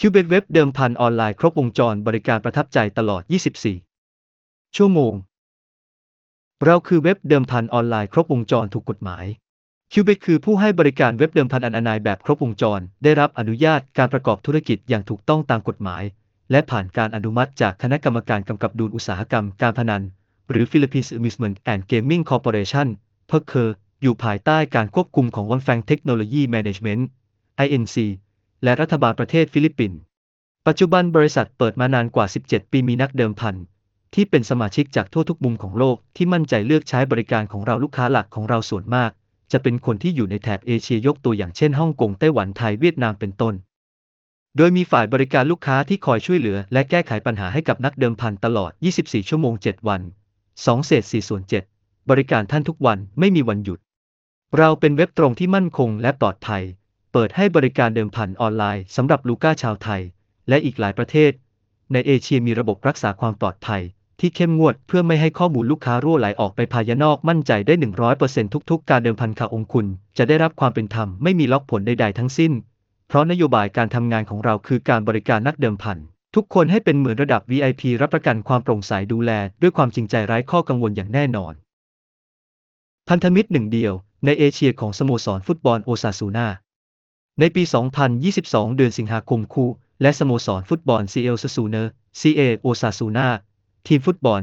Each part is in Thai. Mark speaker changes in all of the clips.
Speaker 1: คิวเบ t เว็บเดิมพันออนไลน์ครบวงจรบริการประทับใจตลอด 24 ชั่วโมง เราคือเว็บเดิมพันออนไลน์ครบวงจรถูกกฎหมายคิวเบ t คือผู้ให้บริการเว็บเดิมพันออนไลน์แบบครบวงจร ได้รับอนุญาตการประกอบธุรกิจอย่างถูกต้องตามกฎหมาย และผ่านการอนุมัติจากคณะกรรมการกำกับดูแลอุตสาหกรรมการพนัน หรือ Philippines Amusement and Gaming Corporation PAGCOR อยู่ภายใต้การควบคุมของ One Fang Technology Management INC และรัฐบาลประเทศฟิลิปปินส์ ปัจจุบันบริษัทเปิดมานานกว่า 17 ปีมีนักเดิมพันที่เป็นสมาชิกจากทั่วทุกมุมของโลกที่มั่นใจเลือกใช้บริการของเราลูกค้าหลักของเราส่วนมาก จะเป็นคนที่อยู่ในแถบเอเชียยกตัวอย่างเช่นฮ่องกงไต้หวันไทยเวียดนามเป็นต้น โดยมีฝ่ายบริการลูกค้าที่คอยช่วยเหลือ และแก้ไขปัญหาให้กับนักเดิมพันตลอด 24 ชั่วโมง 7 วัน 2 เศษ4ส่วน7บริการท่านทุกวันไม่มีวันหยุด เราเป็นเว็บตรงที่มั่นคงและปลอดภัย เปิดให้บริการเดิมพันออนไลน์สำหรับลูก้าชาวไทย และอีกหลายประเทศ ในเอเชียมีระบบรักษาความปลอดภัย ที่เข้มงวดเพื่อไม่ให้ข้อมูลลูกค้ารั่วไหลออกไปภายนอกมั่นใจได้ 100%ทุกๆ การเดิมพันข่าวองคุณ จะได้รับความเป็นธรรมไม่มีล็อกผลใดๆทั้งสิ้น เพราะนโยบายการทำงานของเราคือการบริการนักเดิมพันทุกคนให้เป็นเหมือนระดับ VIP รับประกันความโปร่งใสดูแล ด้วยความจริงใจไร้ข้อกังวลอย่างแน่นอน พันธมิตรหนึ่งเดียวในเอเชียของสโมสรฟุตบอลโอซาซูนา ในปี 2022 เดือนสิงหาคม KU และสโมสรฟุตบอลซีเอลซาซูเนอร์ CA โอซาซูนาทีมฟุตบอล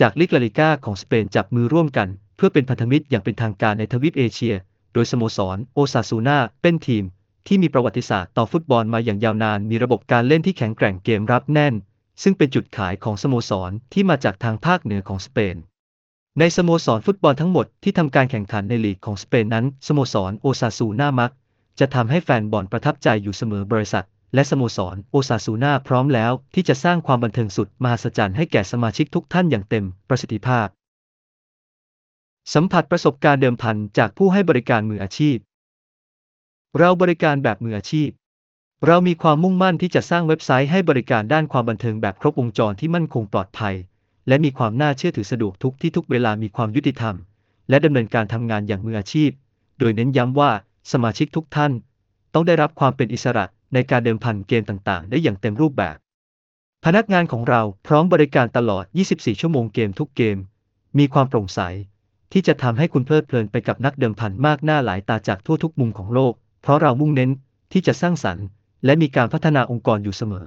Speaker 1: จากลีกลาลีกาของสเปนจับมือร่วมกัน เพื่อเป็นพันธมิตรอย่างเป็นทางการในทวีปเอเชีย โดยสโมสรโอซาซูนาเป็นทีม ที่มีประวัติศาสตร์ต่อฟุตบอลมาอย่างยาวนาน มีระบบการเล่นที่แข็งแกร่งเกมรับแน่น ซึ่งเป็นจุดขายของสโมสรที่มาจากทางภาคเหนือของสเปนในสโมสรฟุตบอลทั้งหมดที่ทำการแข่งขันในลีกของสเปนนั้นสโมสรโอซาซูนามัก จะทำให้แฟนบอลประทับใจอยู่เสมอบริษัท และสโมสรโอซาซูนาพร้อมแล้วที่จะสร้างความบันเทิงสุดมหัศจรรย์ให้แก่สมาชิกทุกท่านอย่างเต็มประสิทธิภาพ สัมผัสประสบการณ์เดิมพันจากผู้ให้บริการมืออาชีพ เราบริการแบบมืออาชีพ เรามีความมุ่งมั่นที่จะสร้างเว็บไซต์ให้บริการด้านความบันเทิงแบบครบวงจรที่มั่นคงปลอดภัย และมีความน่าเชื่อถือสะดวกทุกที่ทุกเวลามีความยุติธรรม และดำเนินการทำงานอย่างมืออาชีพ โดยเน้นย้ำว่า สมาชิกทุกท่าน ต้องได้รับความเป็นอิสระในการเดิมพันเกมต่างๆ ได้อย่างเต็มรูปแบบ พนักงานของเราพร้อมบริการตลอด 24 ชั่วโมงเกมทุกเกม มีความโปร่งใส ที่จะทำให้คุณเพลิดเพลินไปกับนักเดิมพันมากหน้าหลายตาจากทั่วทุกมุมของโลก เพราะเรามุ่งเน้นที่จะสร้างสรรค์ และมีการพัฒนาองค์กรอยู่เสมอ